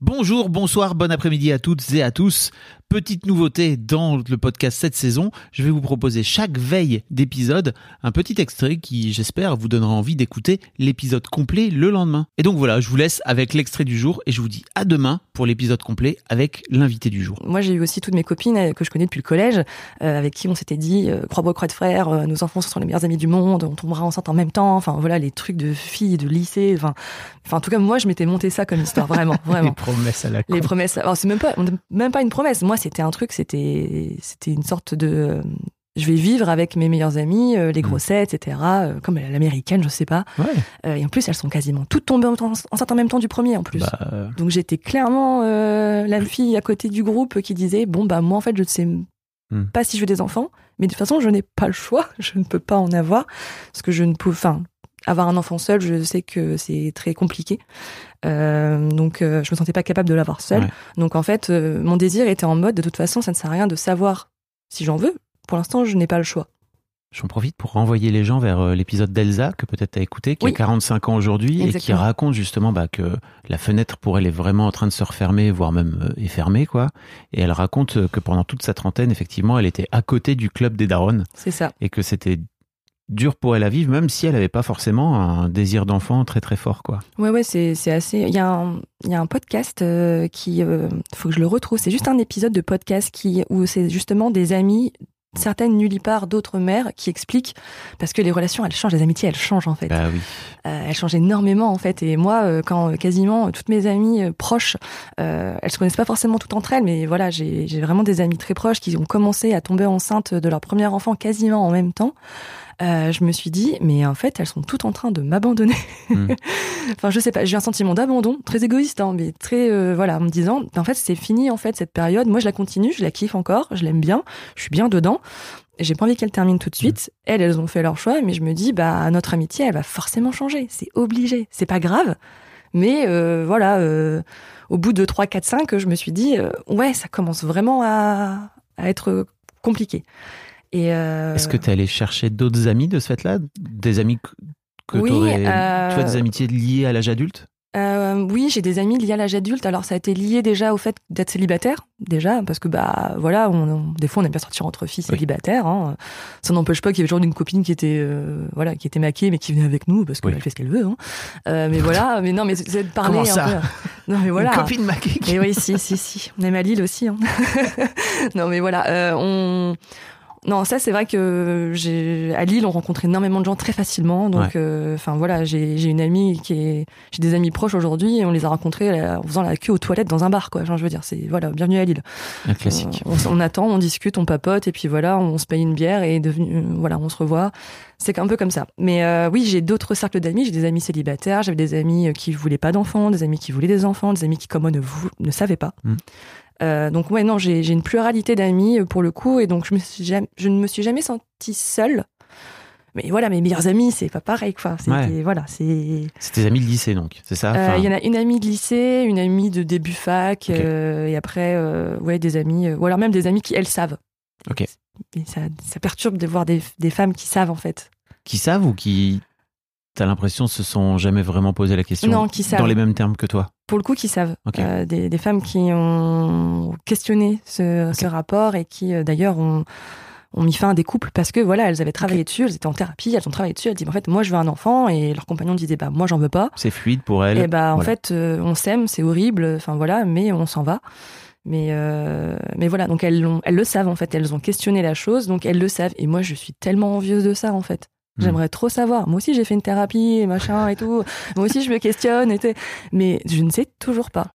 Bonjour, bonsoir, bon après-midi à toutes et à tous. Petite nouveauté dans le podcast cette saison, je vais vous proposer chaque veille d'épisode un petit extrait qui, j'espère, vous donnera envie d'écouter l'épisode complet le lendemain. Et donc voilà, je vous laisse avec l'extrait du jour et je vous dis à demain pour l'épisode complet avec l'invité du jour. Moi, j'ai eu aussi toutes mes copines euh, que je connais depuis le collège, euh, avec qui on s'était dit euh, croix bois croix de frère, euh, nos enfants ce sont les meilleurs amis du monde, on tombera enceinte en même temps. Enfin voilà, les trucs de filles, de lycée. Enfin, enfin en tout cas, moi, je m'étais monté ça comme histoire, vraiment, vraiment. Les promesses à la con. Les promesses. Alors c'est même pas, même pas une promesse. Moi, c'était un truc, c'était, c'était une sorte de. euh, Je vais vivre avec mes meilleures amies, euh, les grossettes, etc. euh, Comme l'américaine, je sais pas. Ouais, Euh, et en plus, elles sont quasiment toutes tombées en- en même temps du premier, en plus. bah, Donc j'étais clairement la fille à côté du groupe qui disait bon bah moi en fait je ne sais Hmm. pas si je veux des enfants, mais de toute façon je n'ai pas le choix, je ne peux pas en avoir parce que je ne peux, enfin avoir un enfant seul, je sais que c'est très compliqué. Euh, donc euh, je me sentais pas capable de l'avoir seul. Ouais. Donc en fait euh, mon désir était en mode de toute façon ça ne sert à rien de savoir si j'en veux. Pour l'instant je n'ai pas le choix. J'en profite pour renvoyer les gens vers l'épisode d'Elsa que peut-être tu as écouté, qui Oui. a 45 ans aujourd'hui et qui raconte justement bah, que la fenêtre pour elle est vraiment en train de se refermer, voire même est fermée. Quoi. Et elle raconte que pendant toute sa trentaine, effectivement, elle était à côté du club des darons C'est ça. et que c'était dur pour elle à vivre, même si elle n'avait pas forcément un désir d'enfant très très fort. Quoi. Ouais, ouais, c'est, c'est assez. Il y, a un- il y a un podcast euh, qui. euh, faut que je le retrouve. C'est juste un épisode de podcast qui, où c'est justement des amis, certaines nullipares, d'autres mères, qui expliquent. Parce que les relations, elles changent, les amitiés, elles changent en fait. Bah oui. Euh, elles changent énormément en fait. Et moi, euh, quand quasiment toutes mes amies euh, proches, elles se connaissent pas forcément toutes entre elles, mais voilà, j'ai, j'ai vraiment des amies très proches qui ont commencé à tomber enceintes de leur premier enfant quasiment en même temps. Euh, je me suis dit, mais en fait, elles sont toutes en train de m'abandonner. Mm. enfin, je sais pas, j'ai un sentiment d'abandon, très égoïste, hein, mais très, euh, voilà, en me disant, en fait, c'est fini, en fait, cette période. Moi, je la continue, je la kiffe encore, je l'aime bien, je suis bien dedans. J'ai pas envie qu'elle termine tout de suite. Elles, elles ont fait leur choix, mais je me dis, bah, notre amitié, elle va forcément changer. C'est obligé. C'est pas grave. Mais euh, voilà, euh, au bout de 3, 4, 5, je me suis dit, euh, ouais, ça commence vraiment à, à être compliqué. Et euh, Est-ce que tu es allé chercher d'autres amis de ce fait-là? Des amis que, Oui, euh, Tu vois, des amitiés liées à l'âge adulte? Euh, oui, j'ai des amis liés à l'âge adulte. Alors ça a été lié déjà au fait d'être célibataire, déjà, parce que bah voilà, on, on- des fois on aime bien sortir entre filles Oui. célibataires. Hein. Ça n'empêche pas qu'il y avait toujours une copine qui était euh, voilà, qui était maquée, mais qui venait avec nous parce qu'elle Oui. fait ce qu'elle veut. Hein. Euh, mais voilà, mais non, mais c'est de parler Comment un ça? peu. Non mais voilà. Une copine maquée qui- Et oui, si, si, si. On aime à Lille aussi. Hein. non, mais voilà, euh, on. Non, ça c'est vrai que j'ai à Lille on rencontre énormément de gens très facilement. Donc, Ouais. euh, enfin voilà, j'ai j'ai une amie qui est, j'ai des amis proches aujourd'hui et on les a rencontrés euh, en faisant la queue aux toilettes dans un bar, quoi. Genre, je veux dire, c'est voilà, bienvenue à Lille. Un classique. Euh, on, on attend, on discute, on papote et puis voilà, on se paye une bière et devenu, voilà, on se revoit. C'est un peu comme ça. Mais euh, oui, j'ai d'autres cercles d'amis. J'ai des amis célibataires, j'avais des amis qui voulaient pas d'enfants, des amis qui voulaient des enfants, des amis qui comme moi ne, ne savaient pas. Mm. Euh, donc ouais, non, j'ai une pluralité d'amis euh, pour le coup et donc je, me suis jamais, je ne me suis jamais sentie seule. Mais voilà, mes meilleurs amis, c'est pas pareil quoi. Ouais. voilà, c'est C'est tes amis de lycée, donc, c'est ça? Euh, Enfin, Il y en a une amie de lycée, une amie de début fac, euh, et après, ouais, des amis, ou alors même des amis qui, elles, savent. Ok. Et ça, ça perturbe de voir des, des femmes qui savent, en fait. Qui savent ou qui, t'as l'impression, se sont jamais vraiment posé la question Non, qui savent. Dans les mêmes termes que toi? Pour le coup, qui savent. Euh, des, des femmes qui ont questionné ce, ce rapport et qui, euh, d'ailleurs, ont, ont mis fin à des couples parce que, voilà, elles avaient travaillé dessus, elles étaient en thérapie, elles ont travaillé dessus, elles disent, en fait, moi, je veux un enfant, et leur compagnon disait, bah, moi, j'en veux pas. C'est fluide pour elles Et bah en fait, euh, on s'aime, c'est horrible, enfin voilà, mais on s'en va. Mais mais voilà, donc elles elles le savent en fait, elles ont questionné la chose, donc elles le savent. Et moi, je suis tellement envieuse de ça en fait. Hmm. J'aimerais trop savoir. Moi aussi, j'ai fait une thérapie machin et tout. Moi aussi, je me questionne et. Mais je ne sais toujours pas.